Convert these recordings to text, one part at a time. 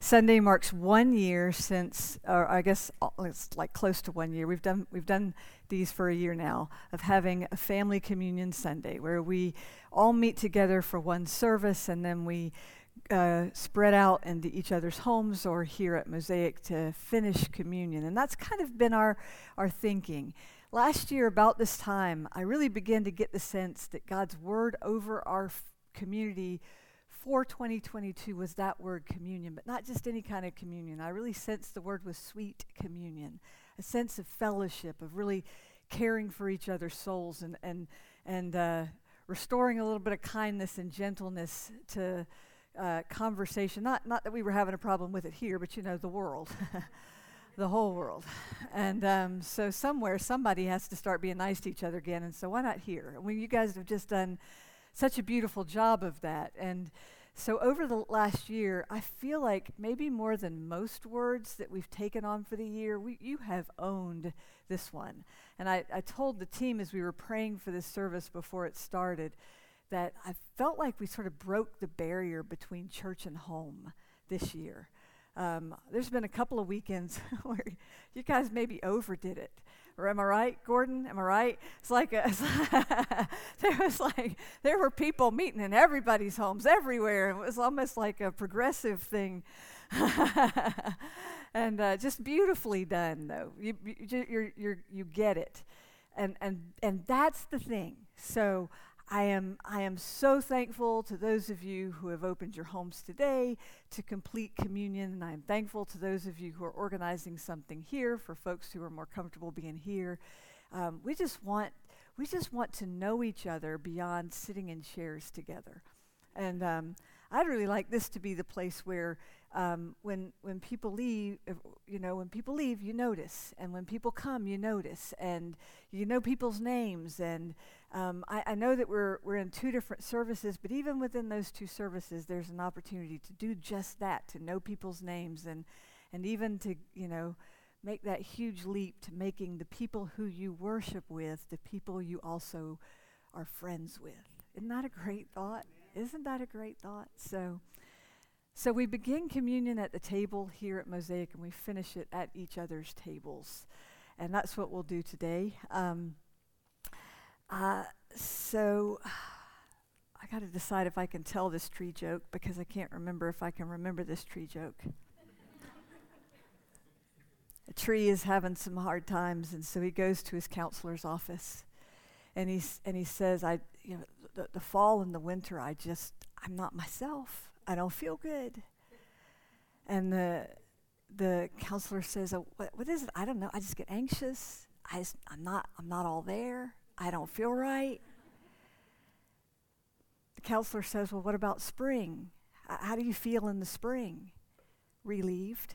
Sunday marks one year since, or I guess uh, it's like close to one year. We've done we've done these for a year now of having a family communion Sunday where we all meet together for one service and then we uh, spread out into each other's homes or here at Mosaic to finish communion. And that's kind of been our our thinking. Last year, about this time, I really began to get the sense that God's word over our f- community for 2022 was that word communion, but not just any kind of communion. I really sensed the word was sweet communion, a sense of fellowship, of really caring for each other's souls and, and, and uh, restoring a little bit of kindness and gentleness to uh, conversation. Not, not that we were having a problem with it here, but you know, the world. the whole world. And um, so somewhere somebody has to start being nice to each other again. And so why not here? Mean, you guys have just done such a beautiful job of that. And so, over the last year, I feel like maybe more than most words that we've taken on for the year, we, you have owned this one. And I, I told the team as we were praying for this service before it started that I felt like we sort of broke the barrier between church and home this year. Um, there's been a couple of weekends where you guys maybe overdid it. Or am I right, Gordon? Am I right? It's like, a, it's there was like there were people meeting in everybody's homes everywhere. It was almost like a progressive thing, and uh, just beautifully done. Though you you you you you get it, and and and that's the thing. So I am, I am so thankful to those of you who have opened your homes today to complete communion, and I am thankful to those of you who are organizing something here for folks who are more comfortable being here. Um, we just want, we just want to know each other beyond sitting in chairs together, and um, I'd really like this to be the place where um, when when people leave, you know, when people leave, you notice, and when people come, you notice, and you know people's names. And um, I, I, know that we're we're in two different services, but even within those two services, there's an opportunity to do just that, to know people's names, and and even to you know make that huge leap to making the people who you worship with the people you also are friends with. Isn't that a great thought? Isn't that a great thought? So. So we begin communion at the table here at Mosaic and we finish it at each other's tables. And that's what we'll do today. Um, uh, so I got to decide if I can tell this tree joke because I can't remember if I can remember this tree joke. a tree is having some hard times, and so he goes to his counselor's office, and he's and he says, "I, you know, the, the fall and the winter, I just, I'm not myself." I don't feel good. And the the counselor says, oh, what, what is it? I don't know. I just get anxious. I just, I'm not I'm not all there. I don't feel right. The counselor says, well, what about spring? How do you feel in the spring? Relieved.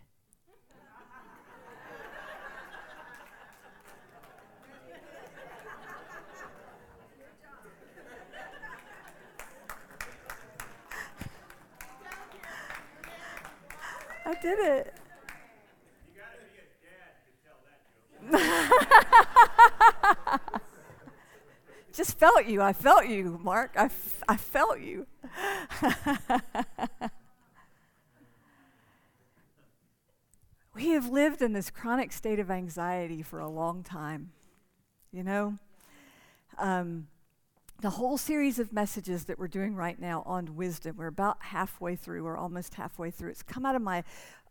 I did it. Just felt you. I felt you, Mark. I, f- I felt you. we have lived in this chronic state of anxiety for a long time. You know? Um, the whole series of messages that we're doing right now on wisdom, we're about halfway through, or almost halfway through. It's come out of my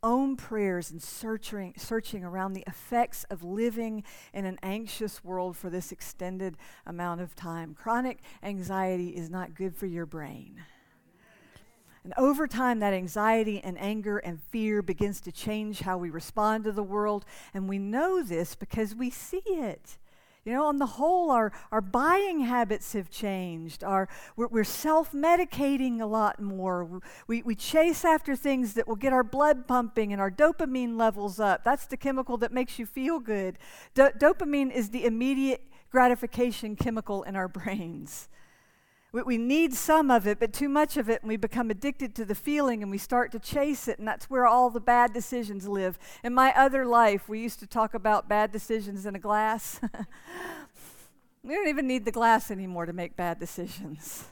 own prayers and searching, searching around the effects of living in an anxious world for this extended amount of time. Chronic anxiety is not good for your brain. And over time, that anxiety and anger and fear begins to change how we respond to the world. And we know this because we see it. You know, on the whole, our, our buying habits have changed. Our, we're, we're self medicating a lot more. We, we chase after things that will get our blood pumping and our dopamine levels up. That's the chemical that makes you feel good. Do- dopamine is the immediate gratification chemical in our brains. We, we need some of it, but too much of it, and we become addicted to the feeling and we start to chase it, and that's where all the bad decisions live. In my other life, we used to talk about bad decisions in a glass. we don't even need the glass anymore to make bad decisions.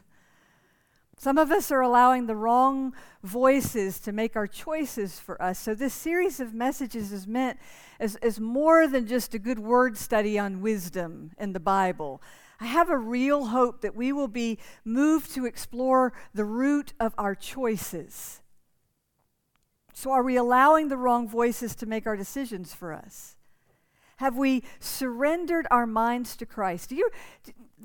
Some of us are allowing the wrong voices to make our choices for us. So, this series of messages is meant as, as more than just a good word study on wisdom in the Bible. I have a real hope that we will be moved to explore the root of our choices. So, are we allowing the wrong voices to make our decisions for us? Have we surrendered our minds to Christ? Do you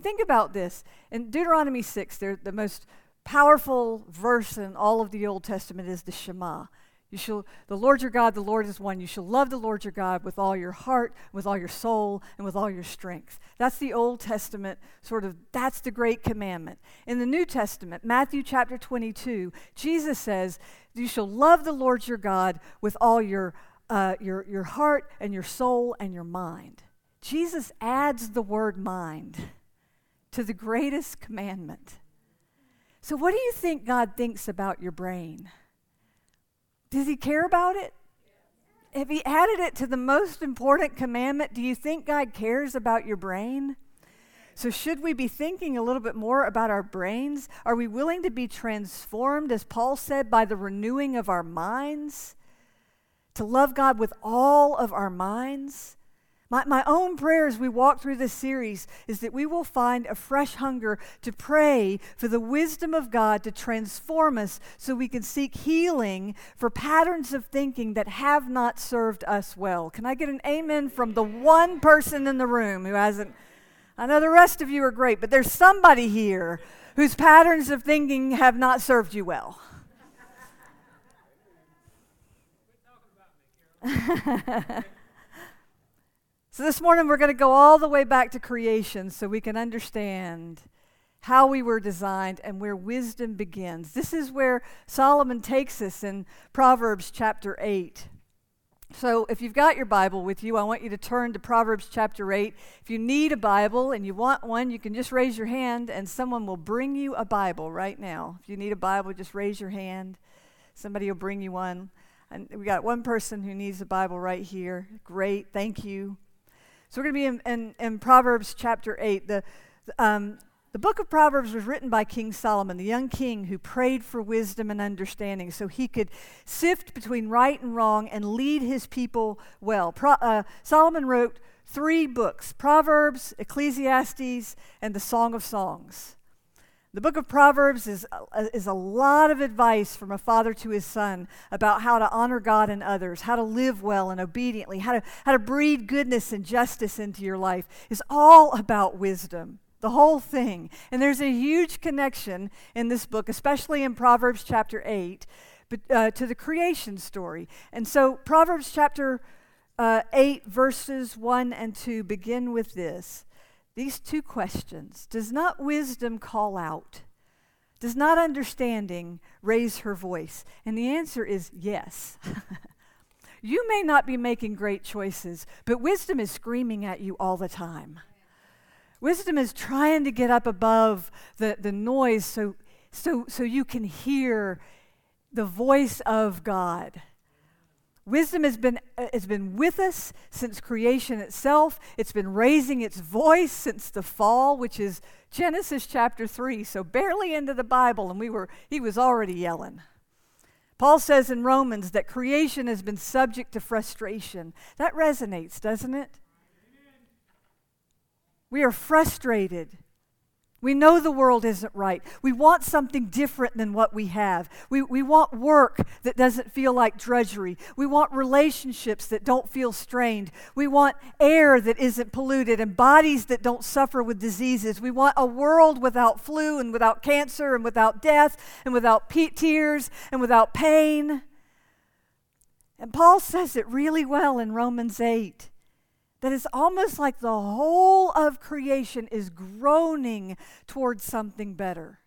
think about this? In Deuteronomy 6, the most powerful verse in all of the Old Testament is the Shema. You shall, the Lord your God, the Lord is one. You shall love the Lord your God with all your heart, with all your soul, and with all your strength. That's the Old Testament sort of, that's the great commandment. In the New Testament, Matthew chapter 22, Jesus says, You shall love the Lord your God with all your, uh, your, your heart and your soul and your mind. Jesus adds the word mind to the greatest commandment. So, what do you think God thinks about your brain? Does he care about it? If he added it to the most important commandment, do you think God cares about your brain? So, should we be thinking a little bit more about our brains? Are we willing to be transformed, as Paul said, by the renewing of our minds? To love God with all of our minds? My, my own prayer as we walk through this series is that we will find a fresh hunger to pray for the wisdom of God to transform us so we can seek healing for patterns of thinking that have not served us well. Can I get an amen from the one person in the room who hasn't? I know the rest of you are great, but there's somebody here whose patterns of thinking have not served you well. So this morning we're going to go all the way back to creation so we can understand how we were designed and where wisdom begins. This is where Solomon takes us in Proverbs chapter 8. So, if you've got your Bible with you, I want you to turn to Proverbs chapter 8. If you need a Bible and you want one, you can just raise your hand and someone will bring you a Bible right now. If you need a Bible, just raise your hand. Somebody will bring you one. And we got one person who needs a Bible right here. Great, thank you. So we're going to be in, in, in, Proverbs chapter 8. The, um, the book of Proverbs was written by King Solomon, the young king who prayed for wisdom and understanding so he could sift between right and wrong and lead his people well. Pro, uh, Solomon wrote three books Proverbs, Ecclesiastes, and the Song of Songs. The book of Proverbs is, uh, is a lot of advice from a father to his son about how to honor God and others, how to live well and obediently, how to, how to breed goodness and justice into your life. It's all about wisdom, the whole thing. And there's a huge connection in this book, especially in Proverbs chapter 8, but, uh, to the creation story. And so, Proverbs chapter uh, 8, verses 1 and 2 begin with this these two questions Does not wisdom call out? Does not understanding raise her voice? And the answer is yes. you may not be making great choices, but wisdom is screaming at you all the time. Wisdom is trying to get up above the, the noise so, so, so you can hear the voice of God. Wisdom has been, uh, has been with us since creation itself. It's been raising its voice since the fall, which is Genesis chapter 3. So barely into the Bible, and we were, he was already yelling. Paul says in Romans that creation has been subject to frustration. That resonates, doesn't it? We are frustrated we know the world isn't right. We want something different than what we have. We, we want work that doesn't feel like drudgery. We want relationships that don't feel strained. We want air that isn't polluted and bodies that don't suffer with diseases. We want a world without flu and without cancer and without death and without pe- tears and without pain. And Paul says it really well in Romans 8 that it's almost like the whole of creation is groaning towards something better.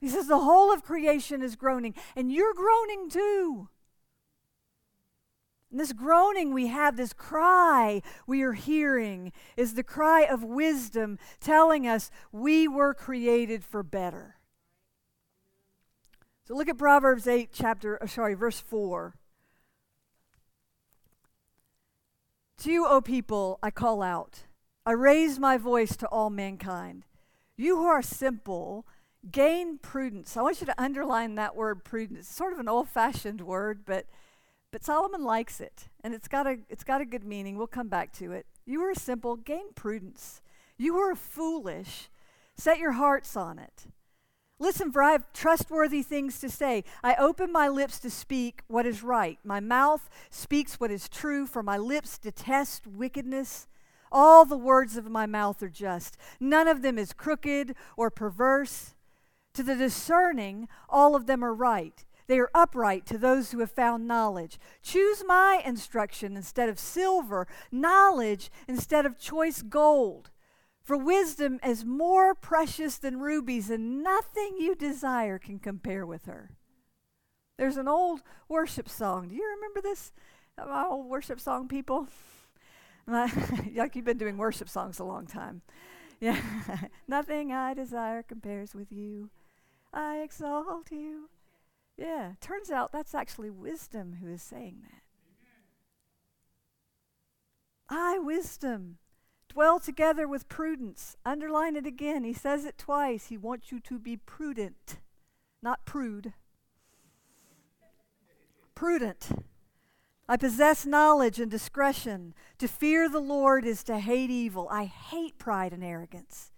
He says the whole of creation is groaning, and you're groaning too. And this groaning we have, this cry we are hearing, is the cry of wisdom telling us we were created for better. So look at Proverbs 8, chapter, uh, sorry, verse 4. To you, O people, I call out. I raise my voice to all mankind. You who are simple, gain prudence. I want you to underline that word prudence. It's sort of an old fashioned word, but but Solomon likes it, and it's got a it's got a good meaning. We'll come back to it. You who are simple, gain prudence. You who are foolish, set your hearts on it. Listen, for I have trustworthy things to say. I open my lips to speak what is right. My mouth speaks what is true, for my lips detest wickedness. All the words of my mouth are just. None of them is crooked or perverse. To the discerning, all of them are right. They are upright to those who have found knowledge. Choose my instruction instead of silver, knowledge instead of choice gold. For wisdom is more precious than rubies, and nothing you desire can compare with her. There's an old worship song. Do you remember this? My old worship song, people? like you've been doing worship songs a long time. Yeah. nothing I desire compares with you. I exalt you. Yeah, turns out that's actually wisdom who is saying that. I, wisdom, dwell together with prudence. Underline it again. He says it twice. He wants you to be prudent, not prude. Prudent. I possess knowledge and discretion. To fear the Lord is to hate evil. I hate pride and arrogance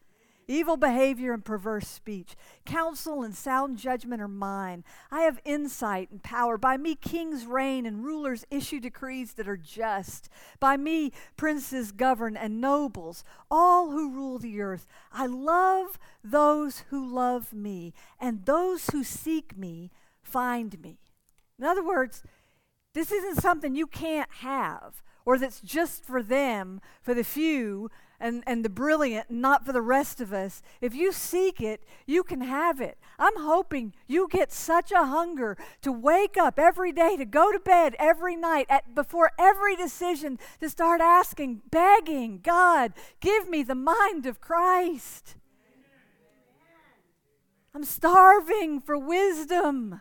evil behavior and perverse speech. Counsel and sound judgment are mine. I have insight and power. By me, kings reign and rulers issue decrees that are just. By me, princes govern and nobles, all who rule the earth. I love those who love me, and those who seek me find me. In other words, this isn't something you can't have or that's just for them, for the few, and, and the brilliant, not for the rest of us. If you seek it, you can have it. I'm hoping you get such a hunger to wake up every day, to go to bed every night, at, before every decision, to start asking, begging, God, give me the mind of Christ. I'm starving for wisdom.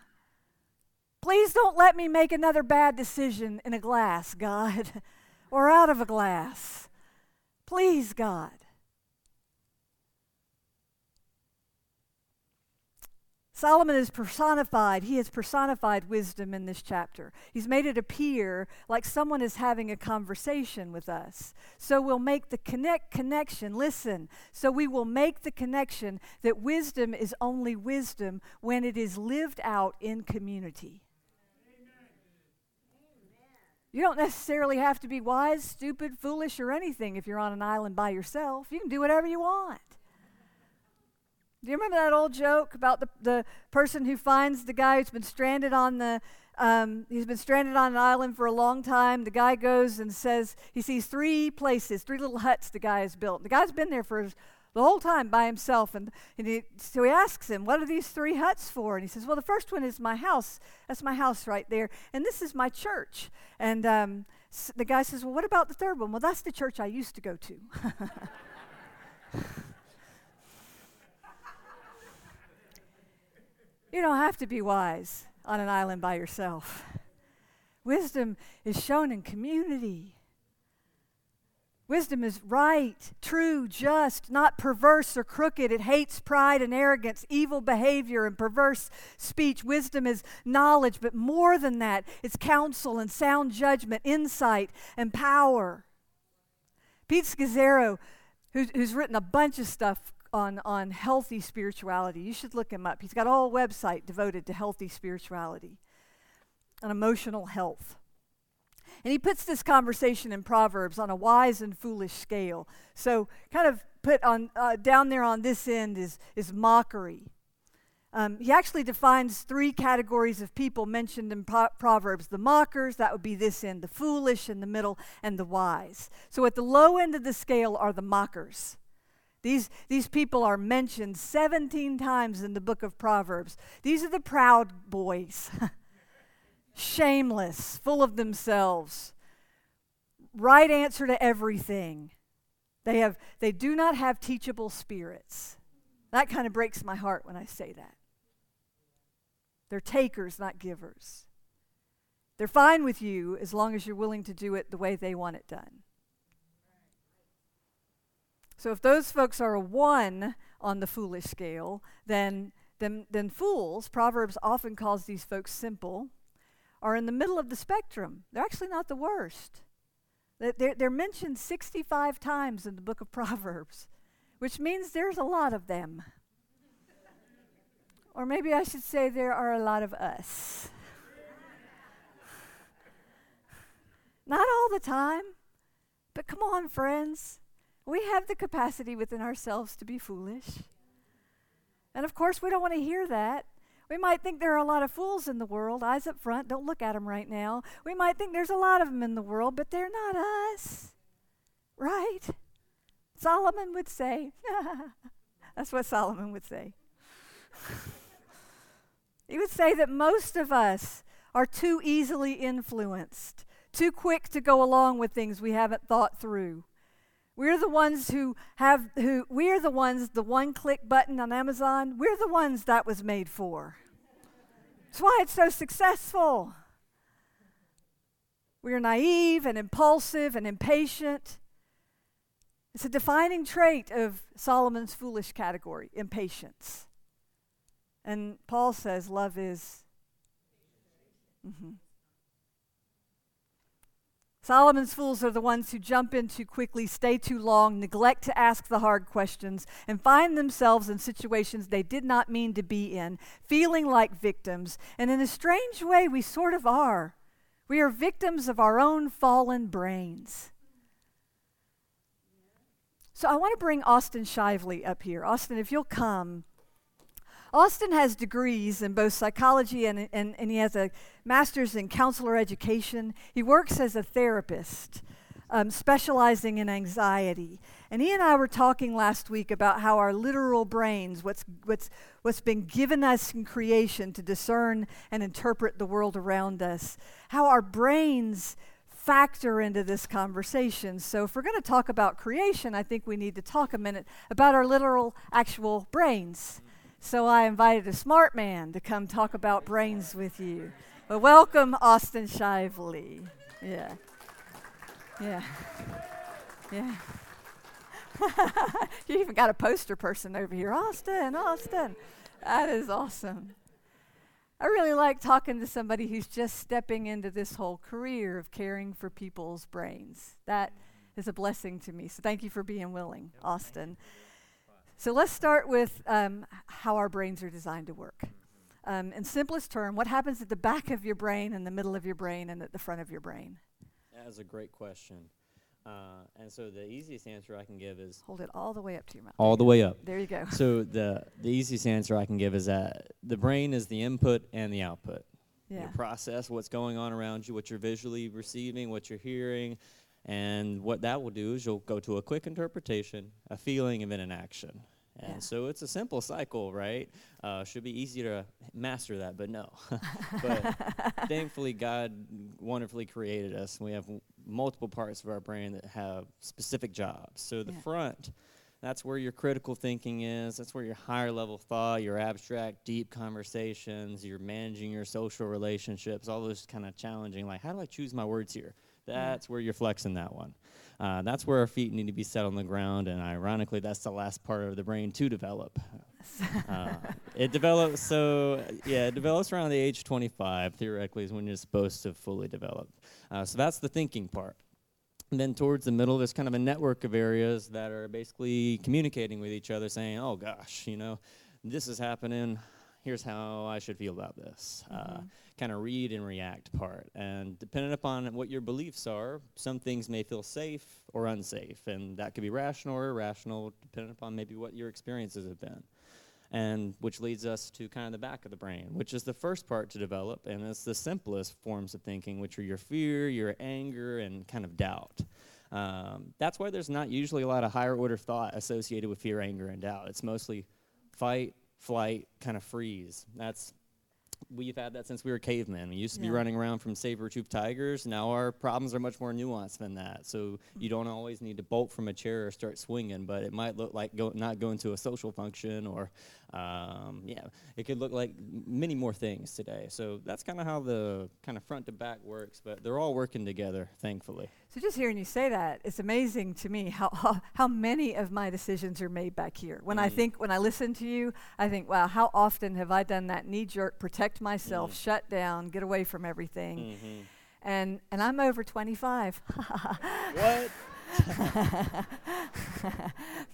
Please don't let me make another bad decision in a glass, God, or out of a glass. Please, God. Solomon is personified, he has personified wisdom in this chapter. He's made it appear like someone is having a conversation with us. So we'll make the connect connection, listen. So we will make the connection that wisdom is only wisdom when it is lived out in community. You don't necessarily have to be wise, stupid, foolish, or anything if you're on an island by yourself. You can do whatever you want. Do you remember that old joke about the, the person who finds the guy who's been stranded on the um, he's been stranded on an island for a long time. The guy goes and says he sees three places, three little huts the guy has built. The guy's been there for the whole time by himself. And, and he, so he asks him, What are these three huts for? And he says, Well, the first one is my house. That's my house right there. And this is my church. And um, the guy says, Well, what about the third one? Well, that's the church I used to go to. you don't have to be wise on an island by yourself. Wisdom is shown in community. Wisdom is right, true, just, not perverse or crooked. It hates pride and arrogance, evil behavior, and perverse speech. Wisdom is knowledge, but more than that, it's counsel and sound judgment, insight and power. Pete Scazzero, who's, who's written a bunch of stuff on, on healthy spirituality, you should look him up. He's got a whole website devoted to healthy spirituality and emotional health. And he puts this conversation in Proverbs on a wise and foolish scale. So, kind of put on uh, down there on this end is, is mockery. Um, he actually defines three categories of people mentioned in Pro- Proverbs the mockers, that would be this end, the foolish in the middle, and the wise. So at the low end of the scale are the mockers. These, these people are mentioned 17 times in the book of Proverbs. These are the proud boys, shameless, full of themselves, right answer to everything. They, have, they do not have teachable spirits. That kind of breaks my heart when I say that. They're takers, not givers. They're fine with you as long as you're willing to do it the way they want it done. So if those folks are a one on the foolish scale, then, then, then fools, Proverbs often calls these folks simple, are in the middle of the spectrum. They're actually not the worst. They're, they're mentioned 65 times in the book of Proverbs, which means there's a lot of them. Or maybe I should say there are a lot of us. Not all the time, but come on, friends. We have the capacity within ourselves to be foolish. And of course, we don't want to hear that. We might think there are a lot of fools in the world. Eyes up front, don't look at them right now. We might think there's a lot of them in the world, but they're not us. Right? Solomon would say. That's what Solomon would say. he would say that most of us are too easily influenced, too quick to go along with things we haven't thought through. We're the ones who have who we're the ones the one click button on Amazon, we're the ones that was made for. That's why it's so successful. We're naive and impulsive and impatient. It's a defining trait of Solomon's foolish category, impatience. And Paul says love is. Mm-hmm. Solomon's fools are the ones who jump in too quickly, stay too long, neglect to ask the hard questions, and find themselves in situations they did not mean to be in, feeling like victims. And in a strange way, we sort of are. We are victims of our own fallen brains. So I want to bring Austin Shively up here. Austin, if you'll come. Austin has degrees in both psychology and, and, and he has a master's in counselor education. He works as a therapist, um, specializing in anxiety. And he and I were talking last week about how our literal brains, what's, what's, what's been given us in creation to discern and interpret the world around us, how our brains factor into this conversation. So, if we're going to talk about creation, I think we need to talk a minute about our literal, actual brains. So I invited a smart man to come talk about brains with you. But welcome, Austin Shively. Yeah. Yeah. Yeah. you even got a poster person over here. Austin, Austin. That is awesome. I really like talking to somebody who's just stepping into this whole career of caring for people's brains. That is a blessing to me. So thank you for being willing, Austin. So let's start with um, how our brains are designed to work. Um, in simplest term, what happens at the back of your brain, in the middle of your brain, and at the front of your brain? That is a great question. Uh, and so the easiest answer I can give is hold it all the way up to your mouth. All the way up. There you go. So the the easiest answer I can give is that the brain is the input and the output. Yeah. You process what's going on around you, what you're visually receiving, what you're hearing, and what that will do is you'll go to a quick interpretation, a feeling, and then an action. And yeah. so it's a simple cycle, right? Uh, should be easy to master that, but no. but thankfully, God wonderfully created us. and We have multiple parts of our brain that have specific jobs. So the yeah. front, that's where your critical thinking is. That's where your higher level thought, your abstract, deep conversations, you're managing your social relationships, all those kind of challenging, like, how do I choose my words here? That's where you're flexing that one. Uh, that's where our feet need to be set on the ground, and ironically, that's the last part of the brain to develop. uh, it develops so yeah, it develops around the age 25. Theoretically, is when you're supposed to fully develop. Uh, so that's the thinking part. And then towards the middle, there's kind of a network of areas that are basically communicating with each other, saying, "Oh gosh, you know, this is happening here's how I should feel about this. Uh, mm-hmm. Uh, kind of read and react part. And depending upon what your beliefs are, some things may feel safe or unsafe. And that could be rational or irrational, depending upon maybe what your experiences have been. and which leads us to kind of the back of the brain, which is the first part to develop, and it's the simplest forms of thinking, which are your fear, your anger, and kind of doubt. Um, that's why there's not usually a lot of higher order thought associated with fear, anger, and doubt. It's mostly fight, flight, kind of freeze. That's we've had that since we were cavemen. We used to Yeah. be running around from saber-toothed tigers. Now our problems are much more nuanced than that. So you don't always need to bolt from a chair or start swinging, but it might look like go, not going to a social function or, um, yeah, it could look like many more things today. So that's kind of how the kind of front to back works, but they're all working together, thankfully. So just hearing you say that, it's amazing to me how, how, how many of my decisions are made back here. When I Mm. think, when I listen to you, I think, wow, how often have I done that knee jerk, protect myself, Mm. shut down, get away from everything? Mm-hmm. And, and I'm over 25. What?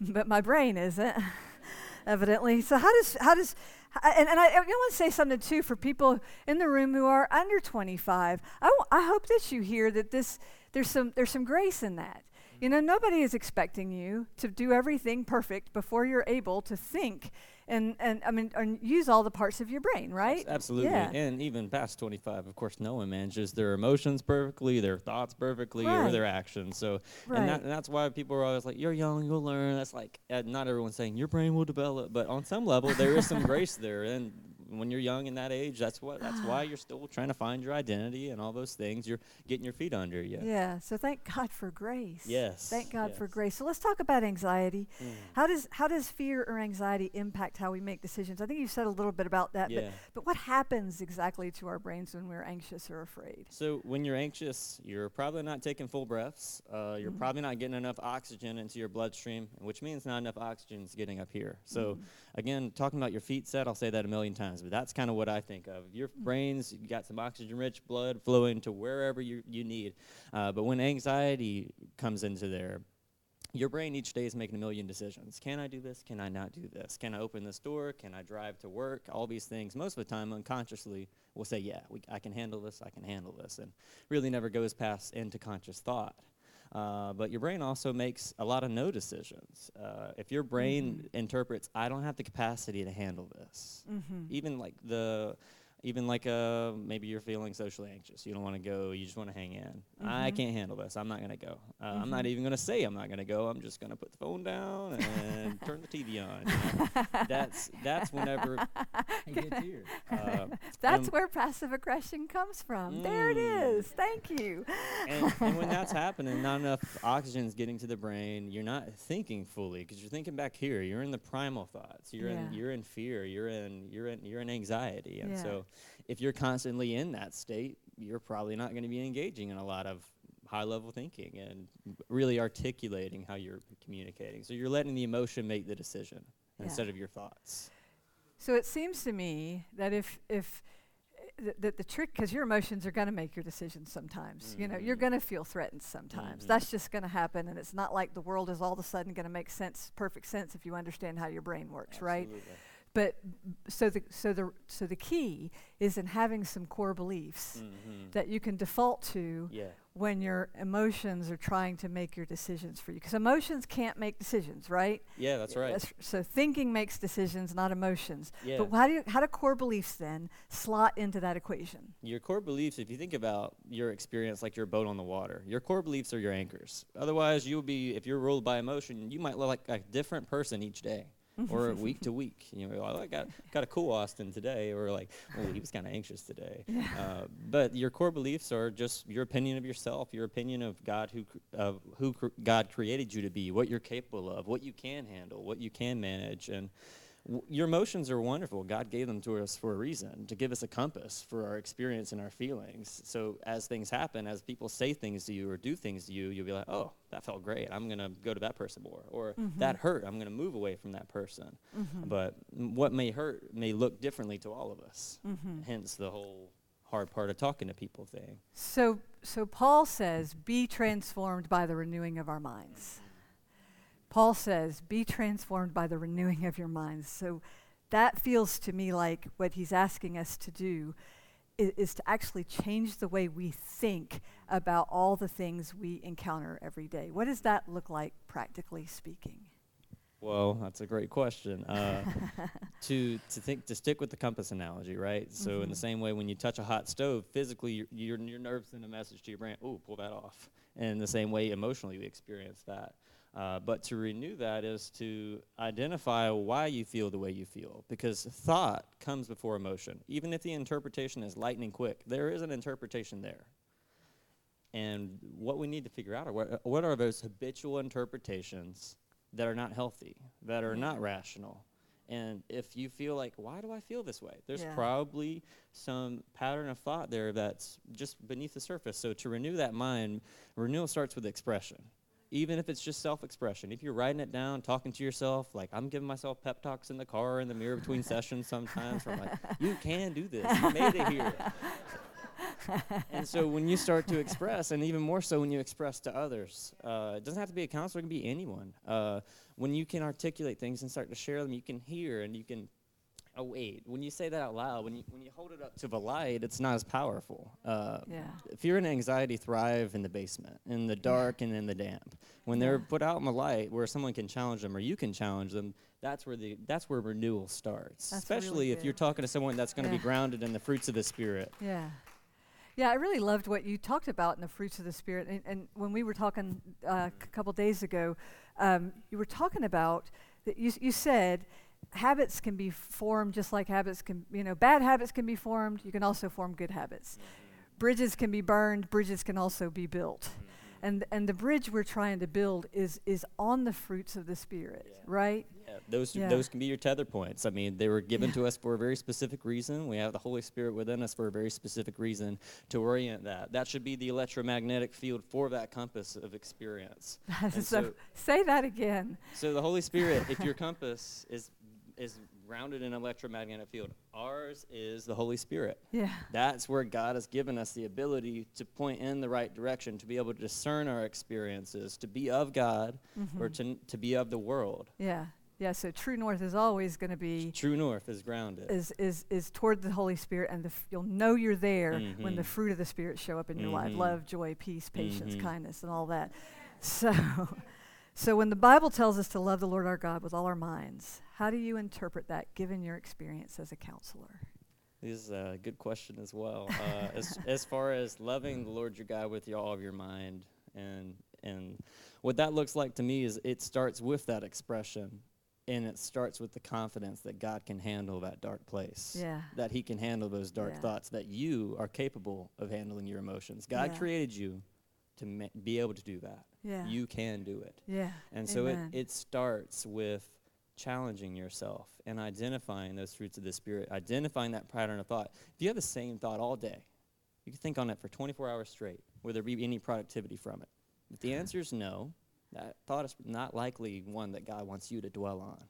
but my brain isn't, evidently. So how does how does and, and I, I want to say something too for people in the room who are under 25. I, w- I hope that you hear that this there's some there's some grace in that. You know, nobody is expecting you to do everything perfect before you're able to think and and I mean and use all the parts of your brain, right? Absolutely. Yeah. And even past 25, of course, no one manages their emotions perfectly, their thoughts perfectly, or their actions. So, Right. and, that, and that's why people are always like, you're young, you'll learn. That's like, uh, not everyone's saying your brain will develop, but on some level, there is some grace there. And when you're young in that age, that's what that's why you're still trying to find your identity and all those things. You're getting your feet under you. Yeah. So thank God for grace. Yes, Thank God for grace. So let's talk about anxiety. Mm. How does how does fear or anxiety impact how we make decisions? I think you said a little bit about that, Yeah. but but what happens exactly to our brains when we're anxious or afraid? So when you're anxious, you're probably not taking full breaths. Uh, you're Mhm. probably not getting enough oxygen into your bloodstream, which means not enough oxygen is getting up here. So Mhm. Again, talking about your feet set, I'll say that a million times, but that's kind of what I think of. Your brains, you got some oxygen-rich blood flowing to wherever you you need. Uh, but when anxiety comes into there, your brain each day is making a million decisions. Can I do this? Can I not do this? Can I open this door? Can I drive to work? All these things, most of the time unconsciously, we'll say, Yeah, we, I can handle this, I can handle this, and really never goes past into conscious thought. Uh, but your brain also makes a lot of no decisions. Uh, if your brain interprets, I don't have the capacity to handle this, Mm-hmm. even like the even like uh, maybe you're feeling socially anxious you don't want to go you just want to hang in i Mhm. can't handle this i'm not going to go uh, i'm not Mhm. even going to say i'm not going to go i'm just going to put the phone down and turn the tv on that's that's whenever it gets here uh, That's where passive aggression comes from. There it Mm. Thank you. and, and when that's happening, not enough oxygen is getting to the brain. You're not thinking fully because you're thinking back here. You're in the primal thoughts. You're in you're in fear. You're in you're in you're in anxiety. And Yeah. so, if you're constantly in that state, you're probably not going to be engaging in a lot of high level thinking and really articulating how you're communicating. So you're letting the emotion make the decision Yeah. instead of your thoughts. So it seems to me that if if th- that the trick because your emotions are going to make your decisions sometimes you know you're Mhm. going to feel threatened sometimes Mhm. that's just going to happen and it's not like the world is all of a sudden going to make sense perfect sense if you understand how your brain works right Absolutely. But so the so the so the key is in having some core beliefs Mhm. that you can default to Yeah. when your emotions are trying to make your decisions for you because emotions can't make decisions right Yeah, that's right. so thinking makes decisions not emotions Yeah. but how do you, how do core beliefs then slot into that equation Your core beliefs, if you think about your experience like your boat on the water, your core beliefs are your anchors. Otherwise, you'll be, if you're ruled by emotion, you might look like a different person each day or week to week. You know, "Oh, I got, got a cool Austin today, or like, oh, he was kind of anxious today. Uh, but your core beliefs are just your opinion of yourself, your opinion of God, who, of who cr- God created you to be, what you're capable of, what you can handle, what you can manage. And your emotions are wonderful. God gave them to us for a reason, to give us a compass for our experience and our feelings. So as things happen, as people say things to you or do things to you, you'll be like, oh, that felt great. I'm going to go to that person more. Or mm-hmm. that hurt. I'm going to move away from that person. Mm-hmm. But m- what may hurt may look differently to all of us. Mm-hmm. Hence the whole hard part of talking to people thing. so so paul says be transformed by the renewing of our minds paul says be transformed by the renewing of your minds so that feels to me like what he's asking us to do is, is to actually change the way we think about all the things we encounter every day what does that look like practically speaking Well, that's a great question. Uh, to to think to stick with the compass analogy, right? So mm-hmm. in the mm-hmm. same way, when you touch a hot stove, physically your your, your nerves send a message to your brain, "Oh, pull that off." And in the same way, emotionally, we experience that. Uh, but to renew that is to identify why you feel the way you feel, because thought comes before emotion. Even if the interpretation is lightning quick, there is an interpretation there. And what we need to figure out are what, what are those habitual interpretations that are not healthy, that are not rational. And if you feel like, why do I feel this way? There's yeah. probably some pattern of thought there that's just beneath the surface. So to renew that mind, renewal starts with expression. Even if it's just self expression. If you're writing it down, talking to yourself, like I'm giving myself pep talks in the car, in the mirror between sessions sometimes, I'm like, you can do this. You made it here. and so when you start to express, and even more so when you express to others, uh, it doesn't have to be a counselor, it can be anyone. Uh, when you can articulate things and start to share them, you can hear and you can. Oh wait! When you say that out loud, when you when you hold it up to the light, it's not as powerful. Uh, yeah. Fear and anxiety thrive in the basement, in the dark yeah. and in the damp. When yeah. they're put out in the light, where someone can challenge them or you can challenge them, that's where the that's where renewal starts. That's Especially really if you're talking to someone that's going to yeah. be grounded in the fruits of the spirit. Yeah. Yeah, I really loved what you talked about in the fruits of the spirit. And, and when we were talking uh, a couple days ago, um, you were talking about that you, you said habits can be formed just like habits can, you know, bad habits can be formed. You can also form good habits. Mm-hmm. Bridges can be burned. Bridges can also be built. Mm-hmm. And, and the bridge we're trying to build is, is on the fruits of the Spirit, yeah. right? Yeah, those, yeah. those can be your tether points. I mean, they were given yeah. to us for a very specific reason. We have the Holy Spirit within us for a very specific reason to orient that. That should be the electromagnetic field for that compass of experience. so, so, say that again. So the Holy Spirit, if your compass is is grounded in electromagnetic field. Ours is the Holy Spirit. Yeah. That's where God has given us the ability to point in the right direction, to be able to discern our experiences, to be of God mm-hmm. or to, to be of the world. Yeah. Yeah, so true north is always going to be true north is grounded. Is is is toward the Holy Spirit, and f- you'll know you're there mm-hmm. when the fruit of the Spirit show up in mm-hmm. your life: mm-hmm. love, joy, peace, patience, mm-hmm. kindness, and all that. So, so when the Bible tells us to love the Lord our God with all our minds, how do you interpret that given your experience as a counselor? This is a good question as well. Uh, as, as far as loving the Lord your God with your, all of your mind, and and what that looks like to me is it starts with that expression, and it starts with the confidence that God can handle that dark place. Yeah. That He can handle those dark yeah. thoughts. That you are capable of handling your emotions. God yeah. created you to ma- be able to do that. Yeah. You can do it. Yeah. And so it, it starts with challenging yourself and identifying those fruits of the Spirit, identifying that pattern of thought. If you have the same thought all day, you can think on it for 24 hours straight. Will there be any productivity from it? If the answer is no, that thought is not likely one that God wants you to dwell on.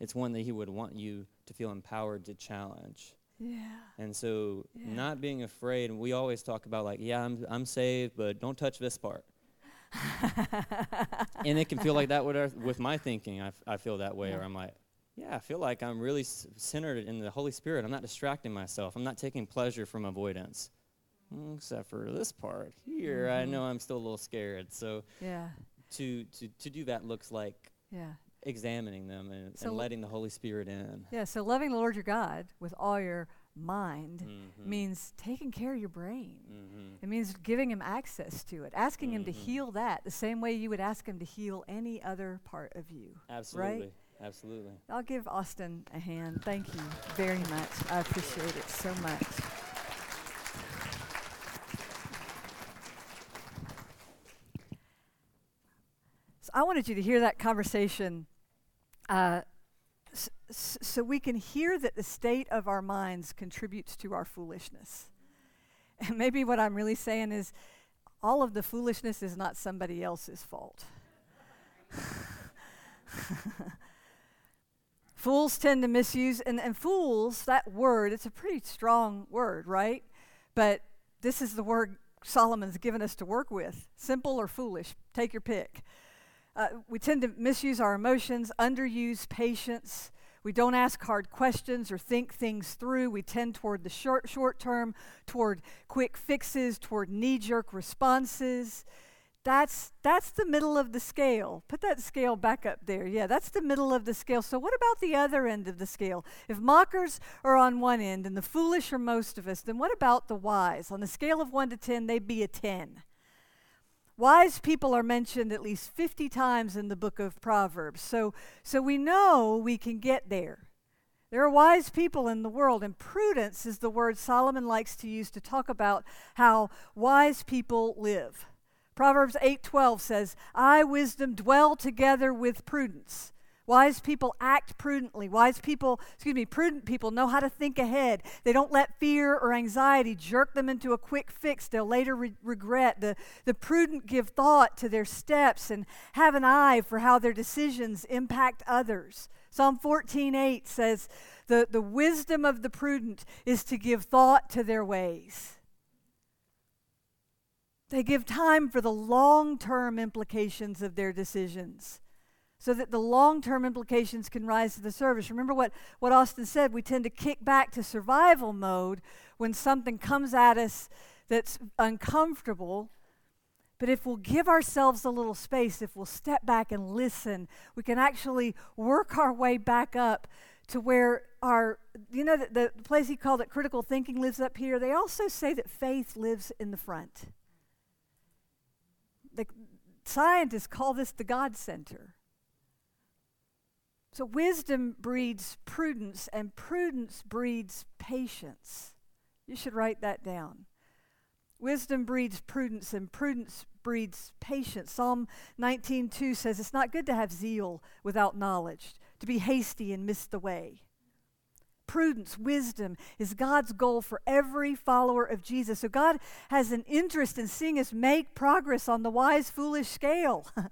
It's one that He would want you to feel empowered to challenge. Yeah. And so, yeah. not being afraid, and we always talk about, like, yeah, I'm, I'm saved, but don't touch this part. And it can feel like that with, our, with my thinking. I, f- I feel that way, yeah. or I'm like, yeah, I feel like I'm really s- centered in the Holy Spirit. I'm not distracting myself. I'm not taking pleasure from avoidance. Mm, except for this part here, mm-hmm. I know I'm still a little scared. So, yeah, to to to do that looks like yeah examining them and, so and letting the Holy Spirit in. Yeah, so loving the Lord your God with all your mind mm-hmm. means taking care of your brain. Mm-hmm. It means giving him access to it, asking mm-hmm. him to mm-hmm. heal that the same way you would ask him to heal any other part of you. Absolutely. Right? Absolutely. I'll give Austin a hand. Thank you very much. I appreciate it so much. So I wanted you to hear that conversation uh, so we can hear that the state of our minds contributes to our foolishness. And maybe what I'm really saying is all of the foolishness is not somebody else's fault. fools tend to misuse, and, and fools, that word, it's a pretty strong word, right? But this is the word Solomon's given us to work with simple or foolish, take your pick. Uh, we tend to misuse our emotions, underuse patience, we don't ask hard questions or think things through. We tend toward the short, short term, toward quick fixes, toward knee jerk responses. That's that's the middle of the scale. Put that scale back up there. Yeah, that's the middle of the scale. So what about the other end of the scale? If mockers are on one end and the foolish are most of us, then what about the wise? On the scale of 1 to 10, they'd be a 10. Wise people are mentioned at least 50 times in the book of Proverbs. So so we know we can get there. There are wise people in the world, and prudence is the word Solomon likes to use to talk about how wise people live. Proverbs 8:12 says, "I wisdom dwell together with prudence." Wise people act prudently. Wise people, excuse me, prudent people know how to think ahead. They don't let fear or anxiety jerk them into a quick fix they'll later re- regret. The, the prudent give thought to their steps and have an eye for how their decisions impact others. Psalm 14:8 says, the, the wisdom of the prudent is to give thought to their ways. They give time for the long term implications of their decisions so that the long term implications can rise to the surface. Remember what, what Austin said we tend to kick back to survival mode when something comes at us that's uncomfortable. But if we'll give ourselves a little space, if we'll step back and listen, we can actually work our way back up to where our, you know, the, the place he called it critical thinking lives up here. They also say that faith lives in the front the scientists call this the God center. So wisdom breeds prudence, and prudence breeds patience. You should write that down. Wisdom breeds prudence, and prudence breeds patience. Psalm 19:2 says, "It's not good to have zeal without knowledge, to be hasty and miss the way." prudence, wisdom is God's goal for every follower of Jesus. So God has an interest in seeing us make progress on the wise, foolish scale,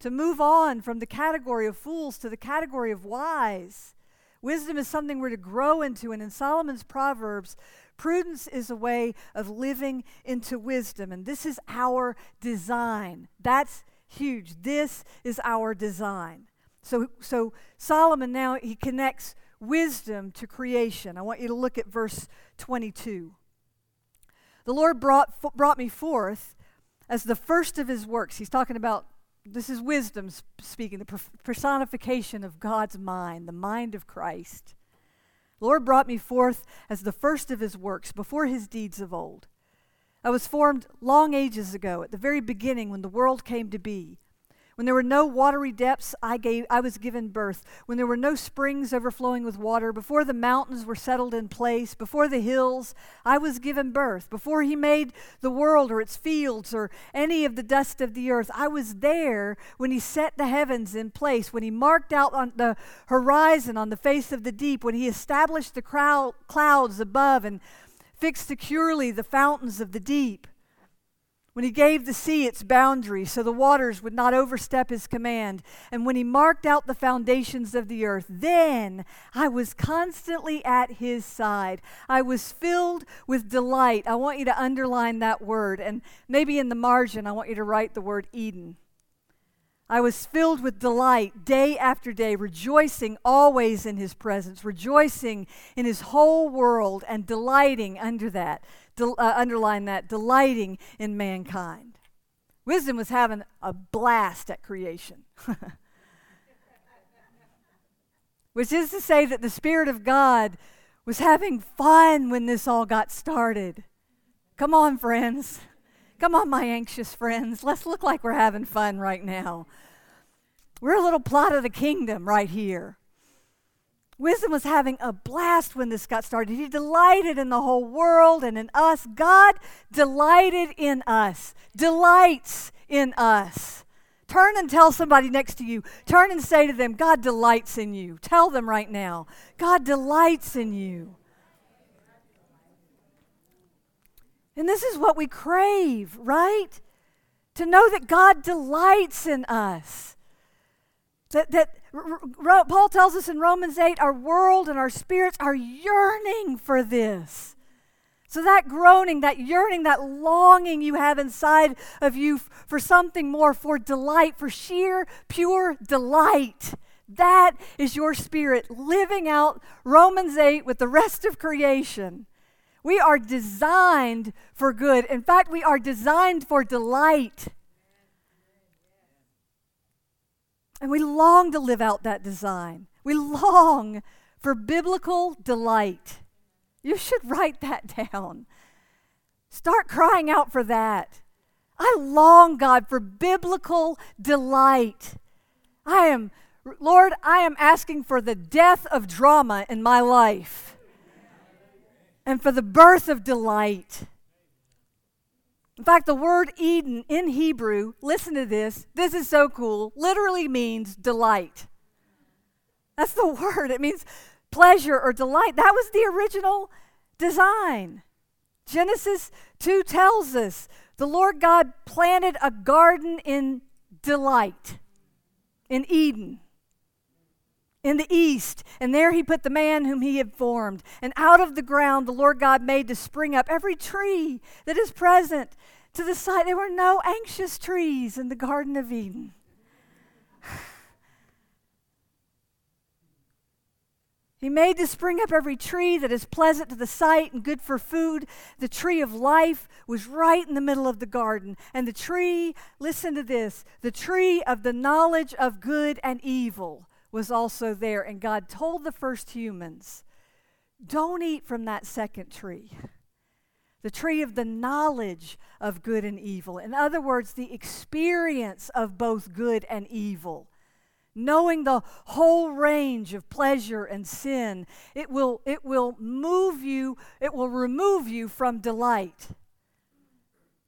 to move on from the category of fools to the category of wise. Wisdom is something we're to grow into, and in Solomon's Proverbs, prudence is a way of living into wisdom, and this is our design. That's huge. This is our design. So, so Solomon now he connects wisdom to creation. I want you to look at verse 22. The Lord brought, brought me forth as the first of his works. He's talking about this is wisdom speaking, the personification of God's mind, the mind of Christ. Lord brought me forth as the first of his works before his deeds of old. I was formed long ages ago, at the very beginning when the world came to be. When there were no watery depths, I, gave, I was given birth. When there were no springs overflowing with water, before the mountains were settled in place, before the hills, I was given birth. Before he made the world or its fields or any of the dust of the earth, I was there when he set the heavens in place, when he marked out on the horizon on the face of the deep, when he established the clouds above and fixed securely the fountains of the deep when he gave the sea its boundary so the waters would not overstep his command, and when he marked out the foundations of the earth, then I was constantly at his side. I was filled with delight. I want you to underline that word, and maybe in the margin, I want you to write the word Eden. I was filled with delight day after day, rejoicing always in his presence, rejoicing in his whole world, and delighting under that del- uh, underline that, delighting in mankind. Wisdom was having a blast at creation. Which is to say that the Spirit of God was having fun when this all got started. Come on, friends. Come on, my anxious friends. Let's look like we're having fun right now. We're a little plot of the kingdom right here. Wisdom was having a blast when this got started. He delighted in the whole world and in us. God delighted in us, delights in us. Turn and tell somebody next to you. Turn and say to them, God delights in you. Tell them right now, God delights in you. And this is what we crave, right? To know that God delights in us. That, that Paul tells us in Romans 8 our world and our spirits are yearning for this. So, that groaning, that yearning, that longing you have inside of you for something more, for delight, for sheer, pure delight, that is your spirit living out Romans 8 with the rest of creation. We are designed for good. In fact, we are designed for delight. And we long to live out that design. We long for biblical delight. You should write that down. Start crying out for that. I long, God, for biblical delight. I am, Lord, I am asking for the death of drama in my life and for the birth of delight. In fact, the word Eden in Hebrew, listen to this, this is so cool, literally means delight. That's the word. It means pleasure or delight. That was the original design. Genesis 2 tells us the Lord God planted a garden in delight, in Eden, in the east, and there he put the man whom he had formed. And out of the ground the Lord God made to spring up every tree that is present to the sight. There were no anxious trees in the Garden of Eden. He made to spring up every tree that is pleasant to the sight and good for food. The tree of life was right in the middle of the garden. And the tree, listen to this, the tree of the knowledge of good and evil was also there. And God told the first humans, don't eat from that second tree. The tree of the knowledge of good and evil. In other words, the experience of both good and evil knowing the whole range of pleasure and sin it will it will move you it will remove you from delight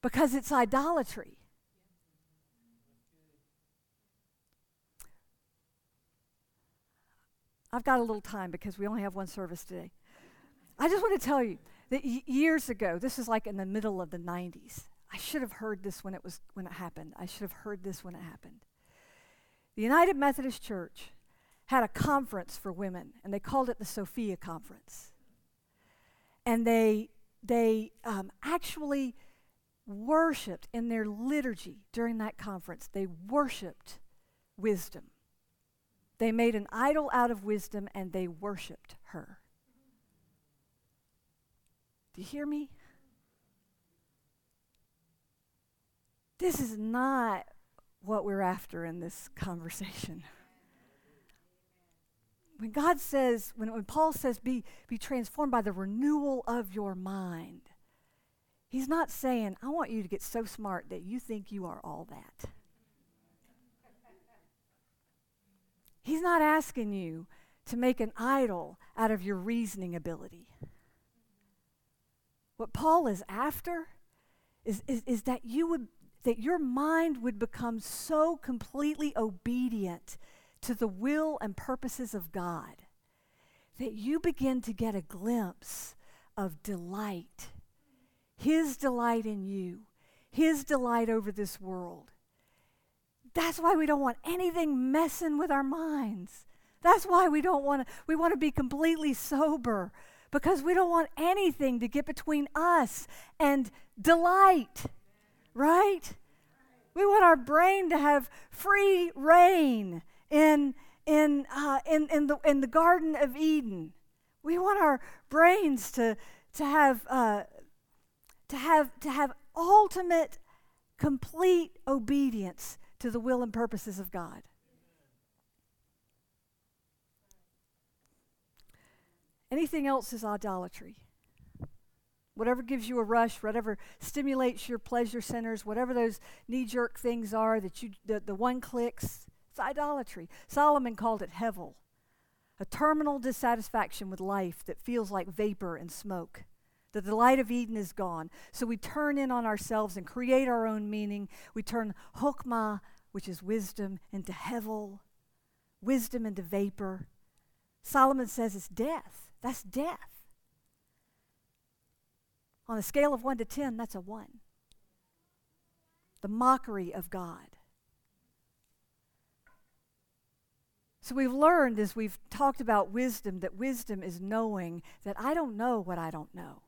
because it's idolatry I've got a little time because we only have one service today. I just want to tell you that y- years ago, this is like in the middle of the 90s. I should have heard this when it was when it happened. I should have heard this when it happened. The United Methodist Church had a conference for women, and they called it the Sophia Conference. And they, they um, actually worshiped in their liturgy during that conference, they worshiped wisdom. They made an idol out of wisdom and they worshiped her. Do you hear me? This is not what we're after in this conversation. When God says, when, when Paul says, be, be transformed by the renewal of your mind, he's not saying, I want you to get so smart that you think you are all that. He's not asking you to make an idol out of your reasoning ability. What Paul is after is, is, is that you would that your mind would become so completely obedient to the will and purposes of God that you begin to get a glimpse of delight, His delight in you, His delight over this world. That's why we don't want anything messing with our minds. That's why we don't want to, we want to be completely sober because we don't want anything to get between us and delight right? We want our brain to have free rein in, in, uh, in, in, the, in the Garden of Eden. We want our brains to, to, have, uh, to, have, to have ultimate, complete obedience to the will and purposes of God. Anything else is idolatry. Whatever gives you a rush, whatever stimulates your pleasure centers, whatever those knee jerk things are that you, the, the one clicks, it's idolatry. Solomon called it hevel, a terminal dissatisfaction with life that feels like vapor and smoke. The delight of Eden is gone. So we turn in on ourselves and create our own meaning. We turn chokmah, which is wisdom, into hevel, wisdom into vapor. Solomon says it's death. That's death. On a scale of 1 to 10, that's a 1. The mockery of God. So we've learned as we've talked about wisdom that wisdom is knowing that I don't know what I don't know.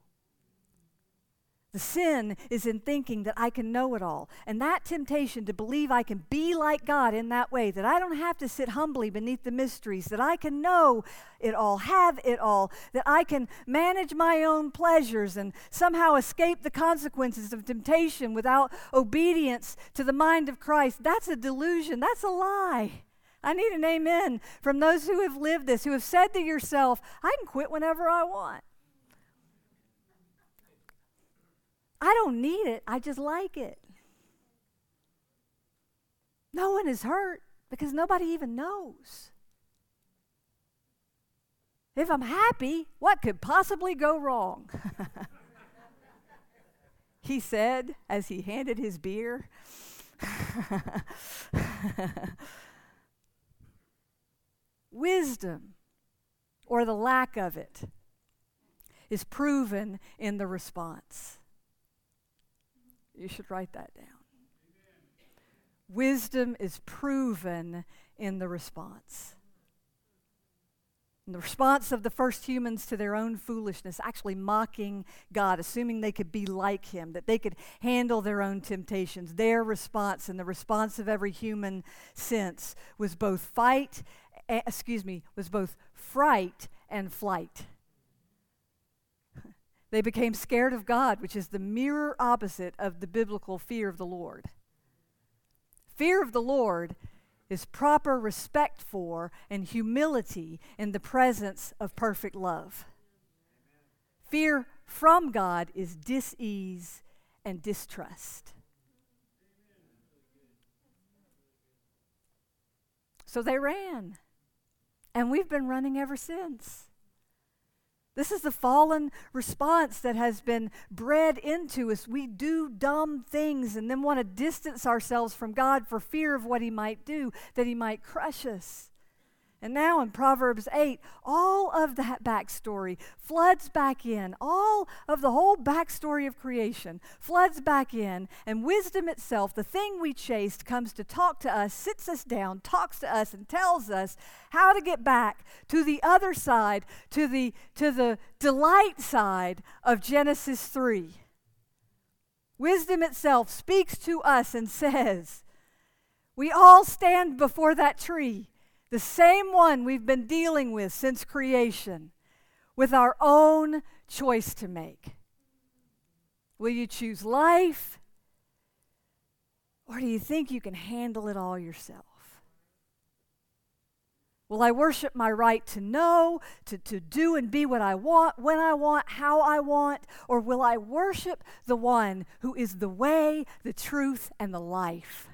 The sin is in thinking that I can know it all. And that temptation to believe I can be like God in that way, that I don't have to sit humbly beneath the mysteries, that I can know it all, have it all, that I can manage my own pleasures and somehow escape the consequences of temptation without obedience to the mind of Christ. That's a delusion. That's a lie. I need an amen from those who have lived this, who have said to yourself, I can quit whenever I want. I don't need it, I just like it. No one is hurt because nobody even knows. If I'm happy, what could possibly go wrong? he said as he handed his beer. Wisdom, or the lack of it, is proven in the response. You should write that down. Wisdom is proven in the response. And the response of the first humans to their own foolishness, actually mocking God, assuming they could be like Him, that they could handle their own temptations, their response and the response of every human since was both fight, eh, excuse me, was both fright and flight. They became scared of God, which is the mirror opposite of the biblical fear of the Lord. Fear of the Lord is proper respect for and humility in the presence of perfect love. Fear from God is dis-ease and distrust. So they ran. And we've been running ever since. This is the fallen response that has been bred into us. We do dumb things and then want to distance ourselves from God for fear of what He might do, that He might crush us. And now in Proverbs 8, all of that backstory floods back in. All of the whole backstory of creation floods back in. And wisdom itself, the thing we chased, comes to talk to us, sits us down, talks to us, and tells us how to get back to the other side, to the, to the delight side of Genesis 3. Wisdom itself speaks to us and says, We all stand before that tree the same one we've been dealing with since creation, with our own choice to make. Will you choose life? Or do you think you can handle it all yourself? Will I worship my right to know, to, to do and be what I want, when I want, how I want? Or will I worship the one who is the way, the truth, and the life?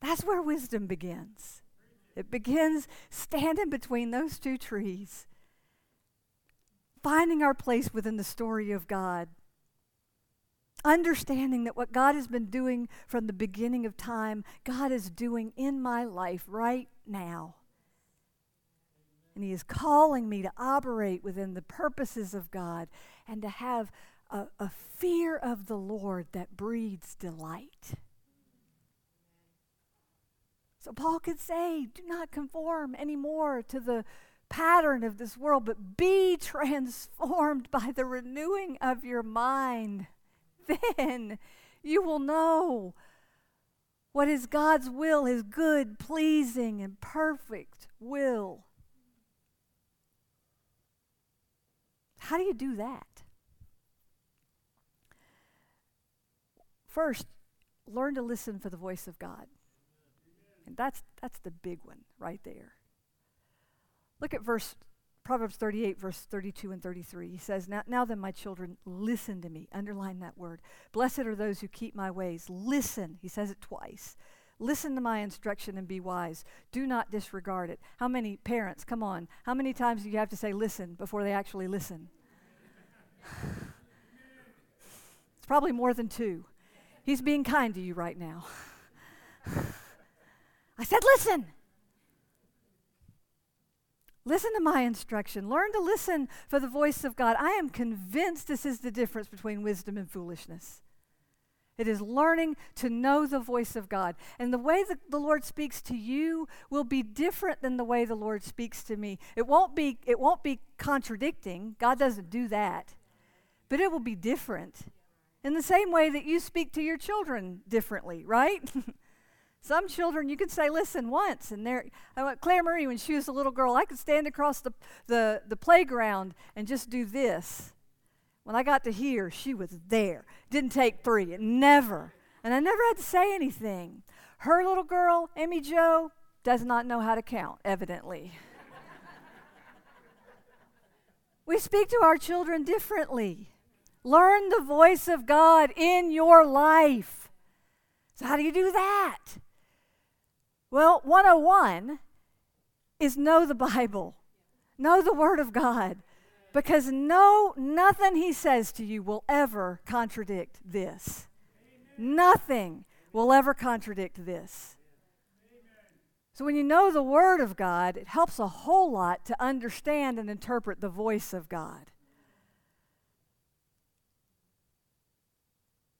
That's where wisdom begins. It begins standing between those two trees, finding our place within the story of God, understanding that what God has been doing from the beginning of time, God is doing in my life right now. And He is calling me to operate within the purposes of God and to have a, a fear of the Lord that breeds delight. So Paul could say, do not conform anymore to the pattern of this world, but be transformed by the renewing of your mind. Then you will know what is God's will, his good, pleasing, and perfect will. How do you do that? First, learn to listen for the voice of God. And that's, that's the big one right there. Look at verse Proverbs 38, verse 32 and 33. He says, now, now then, my children, listen to me. Underline that word. Blessed are those who keep my ways. Listen. He says it twice. Listen to my instruction and be wise. Do not disregard it. How many parents, come on, how many times do you have to say listen before they actually listen? it's probably more than two. He's being kind to you right now. I said, listen. Listen to my instruction. Learn to listen for the voice of God. I am convinced this is the difference between wisdom and foolishness. It is learning to know the voice of God. And the way that the Lord speaks to you will be different than the way the Lord speaks to me. It won't be, it won't be contradicting. God doesn't do that. But it will be different. In the same way that you speak to your children differently, right? Some children, you could say, listen, once. And there, I went, Claire Marie, when she was a little girl, I could stand across the, the, the playground and just do this. When I got to here, she was there. Didn't take three, never. And I never had to say anything. Her little girl, Amy Joe, does not know how to count, evidently. we speak to our children differently. Learn the voice of God in your life. So, how do you do that? Well, 101 is know the Bible, know the Word of God, because no, nothing He says to you will ever contradict this. Nothing will ever contradict this. So, when you know the Word of God, it helps a whole lot to understand and interpret the voice of God.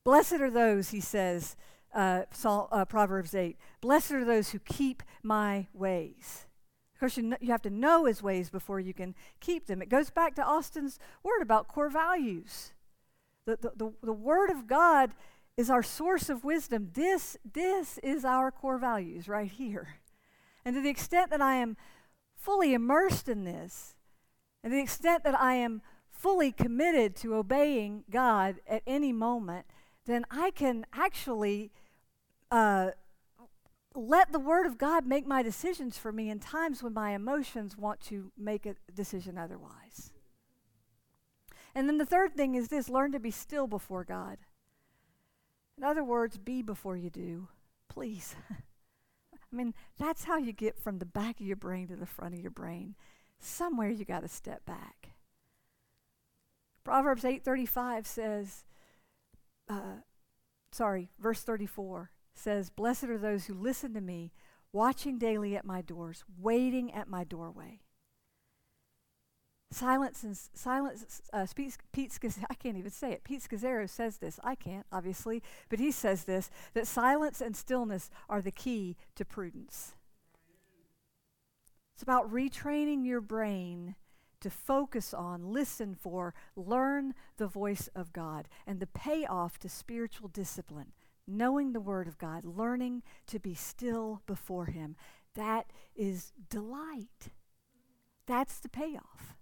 Blessed are those, he says, uh, Psalm, uh, Proverbs 8. Blessed are those who keep my ways. Of course, you, you have to know his ways before you can keep them. It goes back to Austin's word about core values. The, the, the, the word of God is our source of wisdom. This, this is our core values right here. And to the extent that I am fully immersed in this, and to the extent that I am fully committed to obeying God at any moment, then I can actually uh, let the Word of God make my decisions for me in times when my emotions want to make a decision otherwise. And then the third thing is this learn to be still before God. In other words, be before you do, please. I mean, that's how you get from the back of your brain to the front of your brain. Somewhere you got to step back. Proverbs 8:35 says, uh, sorry, verse 34 says, Blessed are those who listen to me, watching daily at my doors, waiting at my doorway. Silence and silence. Uh, Pete, Pete I can't even say it. Pete Scazzero says this. I can't, obviously, but he says this: that silence and stillness are the key to prudence. It's about retraining your brain to focus on, listen for, learn the voice of God, and the payoff to spiritual discipline, knowing the Word of God, learning to be still before Him. That is delight. That's the payoff.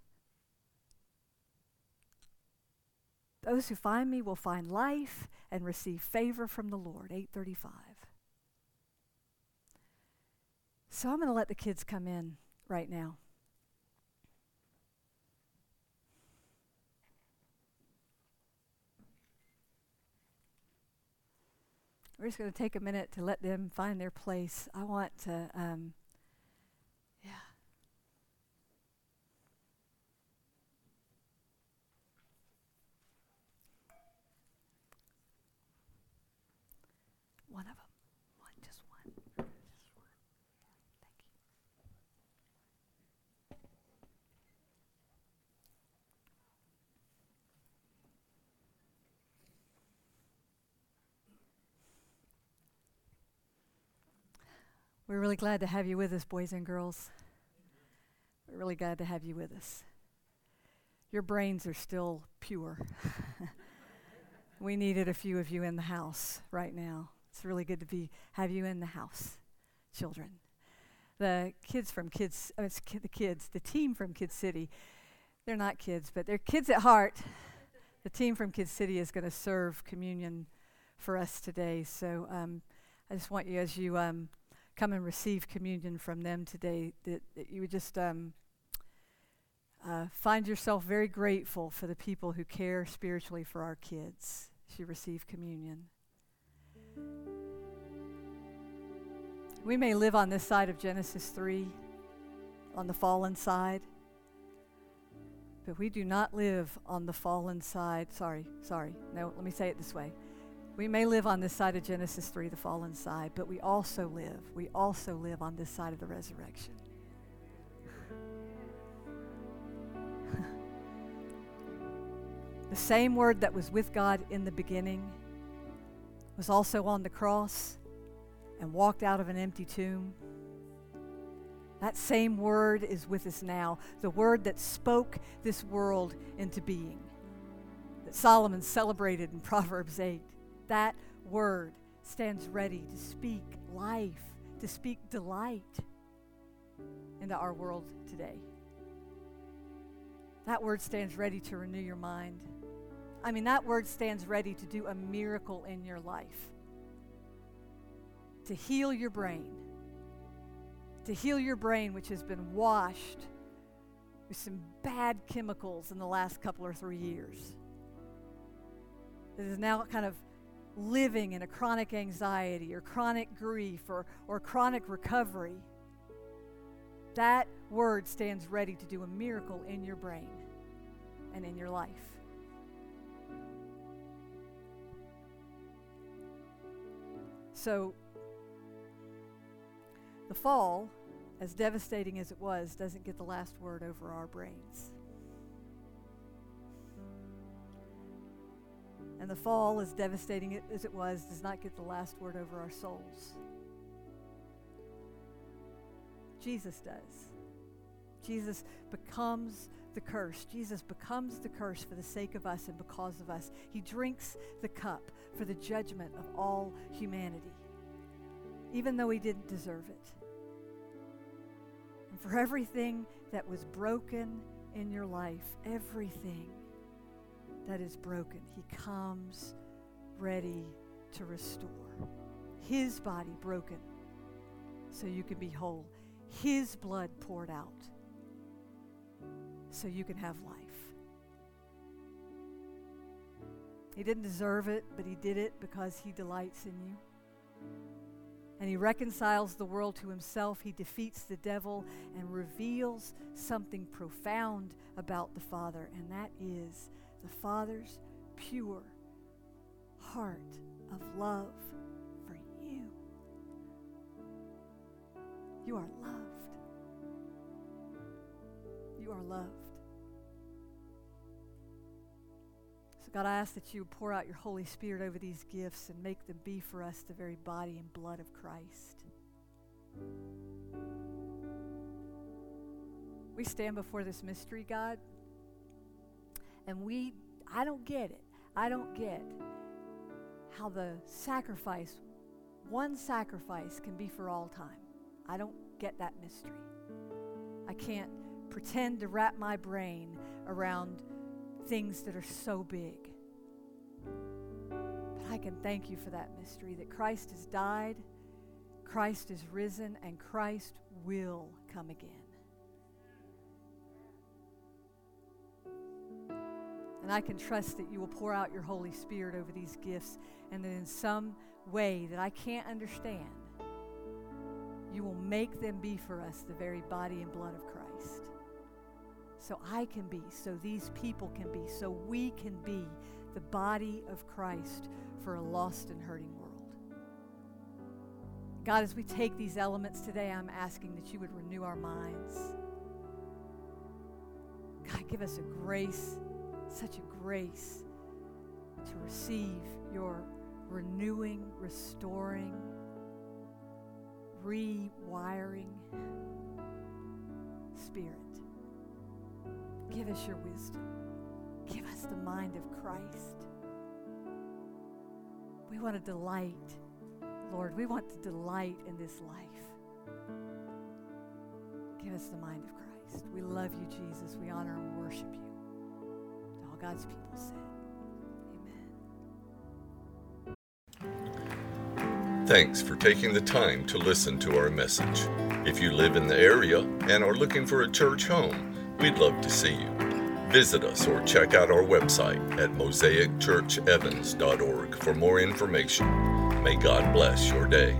Those who find me will find life and receive favor from the Lord. 835. So I'm going to let the kids come in right now. We're just going to take a minute to let them find their place. I want to, um, yeah. One of them. One, just one. Just one. Thank you. We're really glad to have you with us, boys and girls. We're really glad to have you with us. Your brains are still pure. we needed a few of you in the house right now. It's really good to be have you in the house, children. The kids from Kids, uh, ki- the kids, the team from Kid City, they're not kids, but they're kids at heart. the team from Kid City is going to serve communion for us today. So um, I just want you, as you um, come and receive communion from them today, that, that you would just um, uh, find yourself very grateful for the people who care spiritually for our kids as you receive communion. We may live on this side of Genesis 3, on the fallen side, but we do not live on the fallen side. Sorry, sorry. No, let me say it this way. We may live on this side of Genesis 3, the fallen side, but we also live, we also live on this side of the resurrection. the same word that was with God in the beginning was also on the cross and walked out of an empty tomb. That same word is with us now, the word that spoke this world into being, that Solomon celebrated in Proverbs 8 that word stands ready to speak life, to speak delight into our world today. That word stands ready to renew your mind. I mean, that word stands ready to do a miracle in your life. to heal your brain, to heal your brain, which has been washed with some bad chemicals in the last couple or three years. It is now kind of living in a chronic anxiety or chronic grief or, or chronic recovery. That word stands ready to do a miracle in your brain and in your life. So, the fall, as devastating as it was, doesn't get the last word over our brains. And the fall, as devastating as it was, does not get the last word over our souls. Jesus does. Jesus becomes the curse. Jesus becomes the curse for the sake of us and because of us. He drinks the cup for the judgment of all humanity, even though he didn't deserve it. And for everything that was broken in your life, everything that is broken, he comes ready to restore. His body broken so you can be whole. His blood poured out so you can have life. He didn't deserve it, but He did it because He delights in you. And He reconciles the world to Himself. He defeats the devil and reveals something profound about the Father, and that is the Father's pure heart of love for you. You are loved. You are loved. So, God, I ask that you pour out your Holy Spirit over these gifts and make them be for us the very body and blood of Christ. We stand before this mystery, God, and we, I don't get it. I don't get how the sacrifice, one sacrifice, can be for all time. I don't get that mystery. I can't pretend to wrap my brain around things that are so big. But I can thank you for that mystery that Christ has died, Christ is risen, and Christ will come again. And I can trust that you will pour out your Holy Spirit over these gifts, and that in some way that I can't understand, you will make them be for us the very body and blood of Christ. So I can be, so these people can be, so we can be the body of Christ for a lost and hurting world. God, as we take these elements today, I'm asking that you would renew our minds. God, give us a grace, such a grace to receive your renewing, restoring, rewiring spirit. Give us your wisdom. Give us the mind of Christ. We want to delight, Lord, we want to delight in this life. Give us the mind of Christ. We love you, Jesus. We honor and worship you. God's people said, Amen. Thanks for taking the time to listen to our message. If you live in the area and are looking for a church home, we'd love to see you. Visit us or check out our website at mosaicchurchevans.org for more information. May God bless your day.